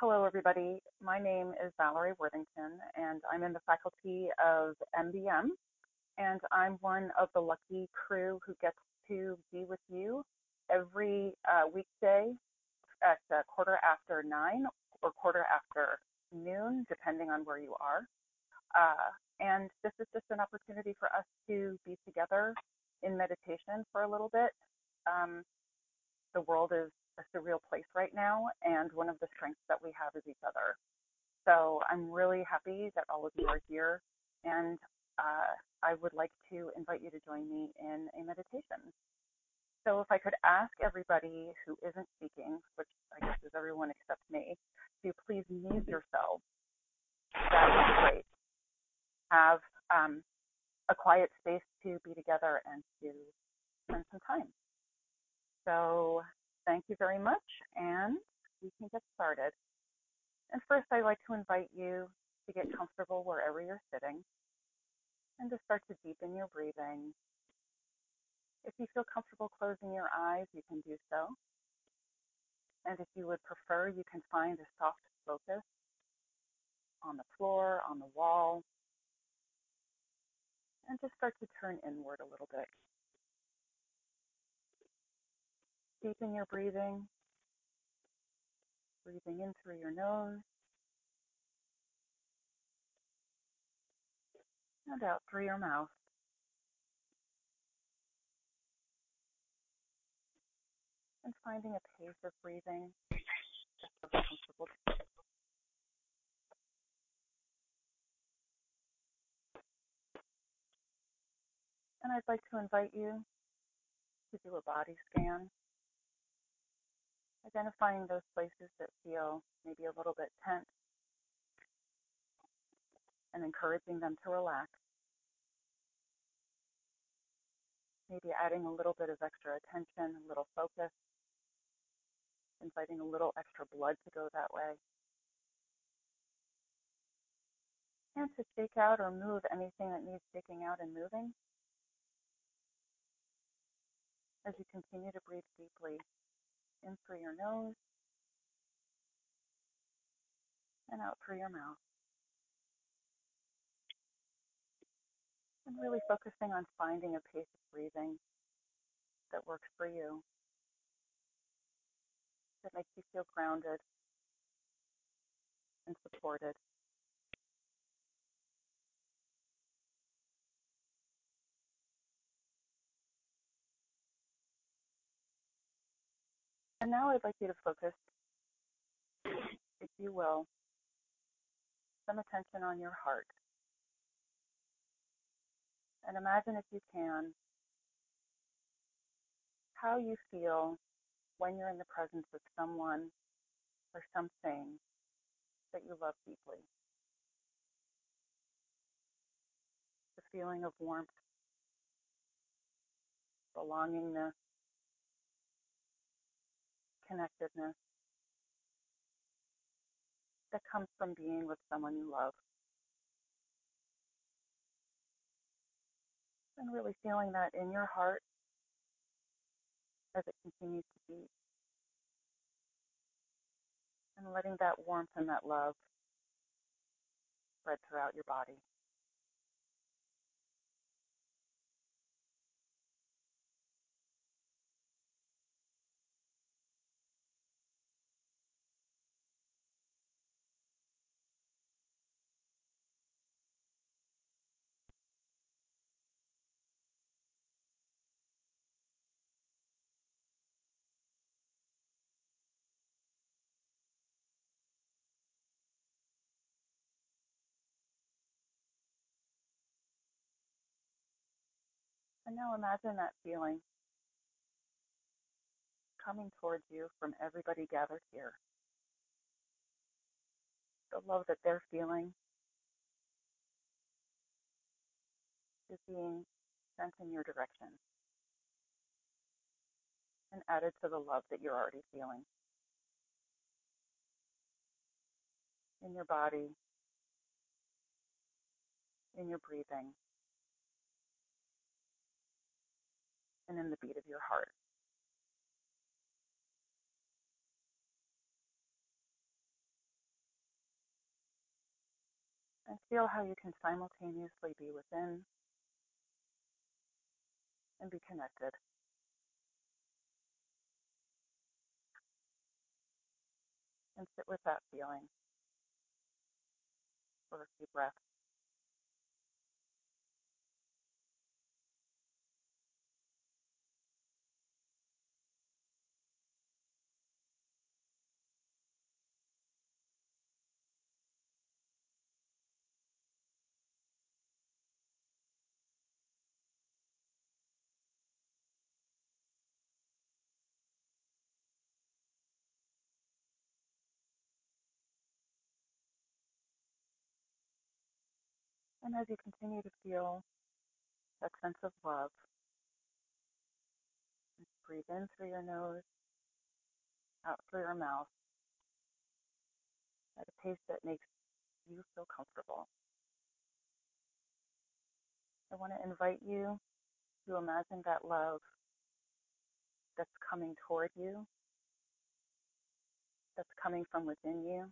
Hello, everybody. My name is Valerie Worthington, and I'm in the faculty of MBM, and I'm one of the lucky crew who gets to be with you every uh, weekday at uh, quarter after nine or quarter after noon, depending on where you are. Uh, and this is just an opportunity for us to be together in meditation for a little bit. Um, the world is a surreal place right now, and one of the strengths that we have is each other. So I'm really happy that all of you are here, and uh, I would like to invite you to join me in a meditation. So if I could ask everybody who isn't speaking, which I guess is everyone except me, to please mute yourselves, that would be great. Have um, a quiet space to be together and to spend some time. So thank you very much, and we can get started. And first, I'd like to invite you to get comfortable wherever you're sitting and to start to deepen your breathing. If you feel comfortable closing your eyes, you can do so. And if you would prefer, you can find a soft focus on the floor, on the wall, and just start to turn inward a little bit. Deepen your breathing, breathing in through your nose. And out through your mouth. And finding a pace of breathing. That's comfortable And I'd like to invite you to do a body scan identifying those places that feel maybe a little bit tense and encouraging them to relax. Maybe adding a little bit of extra attention, a little focus, inviting a little extra blood to go that way. And to shake out or move anything that needs shaking out and moving. As you continue to breathe deeply in through your nose and out through your mouth. And really focusing on finding a pace of breathing that works for you, that makes you feel grounded and supported. And now I'd like you to focus, if you will, some attention on your heart. And imagine, if you can, how you feel when you're in the presence of someone or something that you love deeply. The feeling of warmth, belongingness, connectedness that comes from being with someone you love. And really feeling that in your heart as it continues to beat. And letting that warmth and that love spread throughout your body. And now imagine that feeling. Coming towards you from everybody gathered here. The love that they're feeling. Is being sent in your direction. And added to the love that you're already feeling. In your body, in your breathing. and in the beat of your heart. And feel how you can simultaneously be within and be connected. And sit with that feeling for a few breaths. And as you continue to feel that sense of love, breathe in through your nose, out through your mouth, at a pace that makes you feel comfortable. I want to invite you to imagine that love that's coming toward you, that's coming from within you,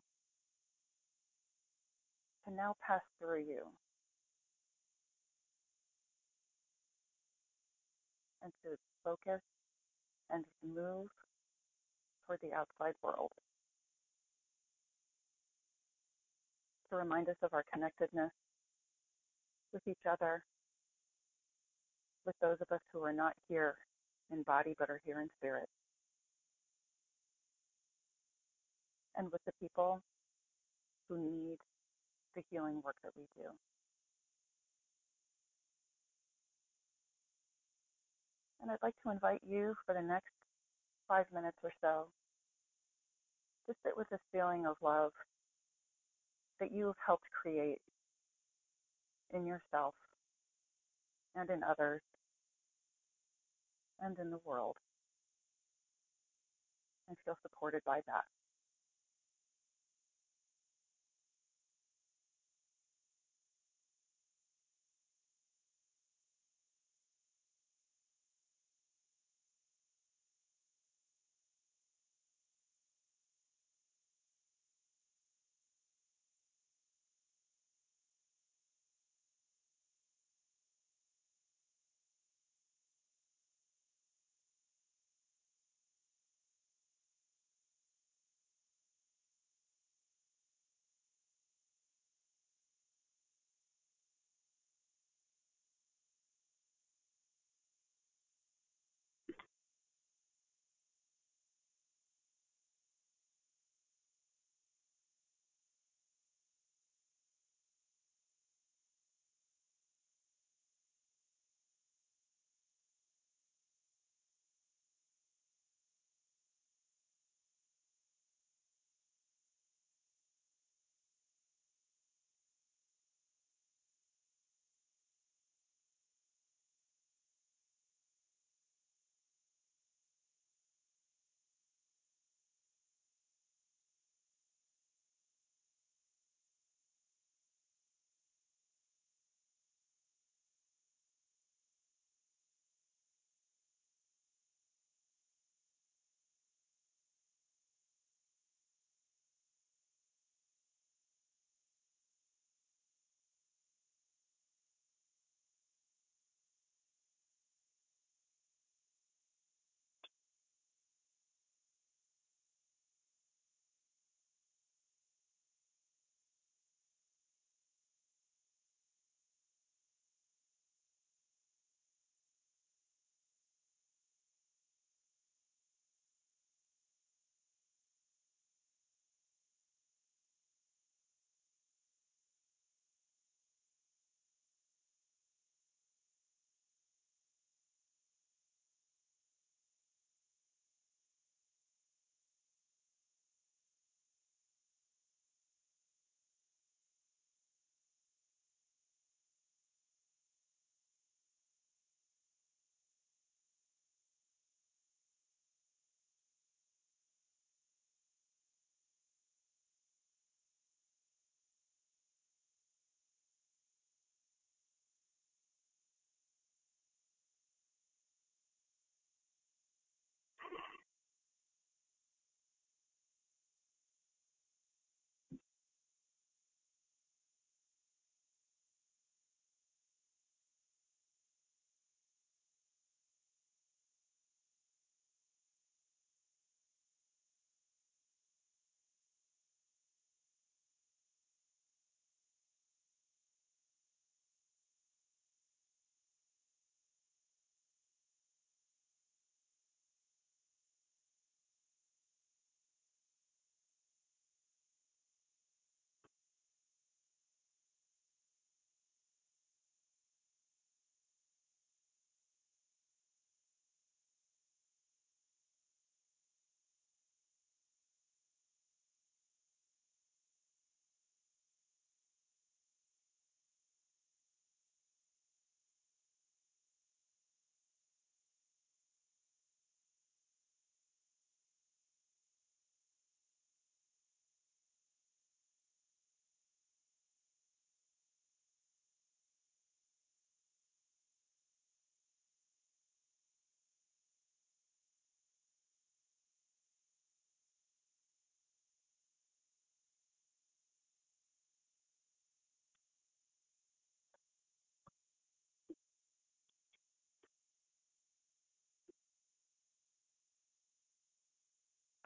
to now pass through you and to focus and move toward the outside world. To remind us of our connectedness with each other, with those of us who are not here in body but are here in spirit, and with the people who need the healing work that we do. And I'd like to invite you for the next five minutes or so to sit with this feeling of love that you have helped create in yourself and in others and in the world and feel supported by that.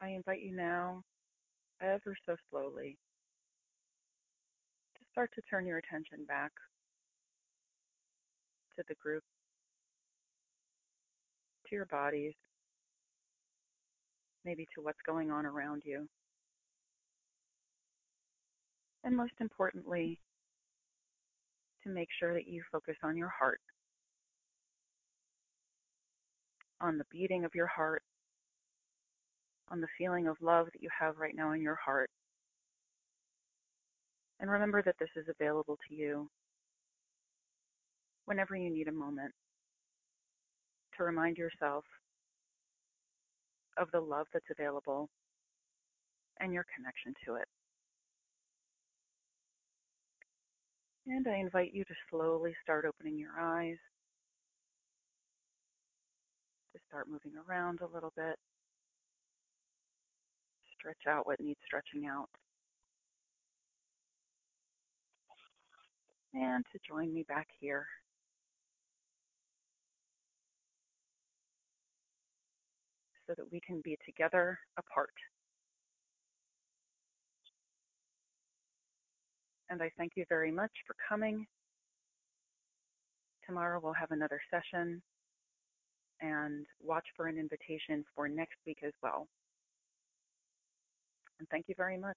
I invite you now, ever so slowly, to start to turn your attention back to the group, to your bodies, maybe to what's going on around you. And most importantly, to make sure that you focus on your heart, on the beating of your heart, on the feeling of love that you have right now in your heart. And remember that this is available to you whenever you need a moment to remind yourself of the love that's available and your connection to it. And I invite you to slowly start opening your eyes, to start moving around a little bit, stretch out what needs stretching out, and to join me back here. So that we can be together apart. and I thank you very much for coming. Tomorrow we'll have another session and watch for an invitation for next week as well. And thank you very much.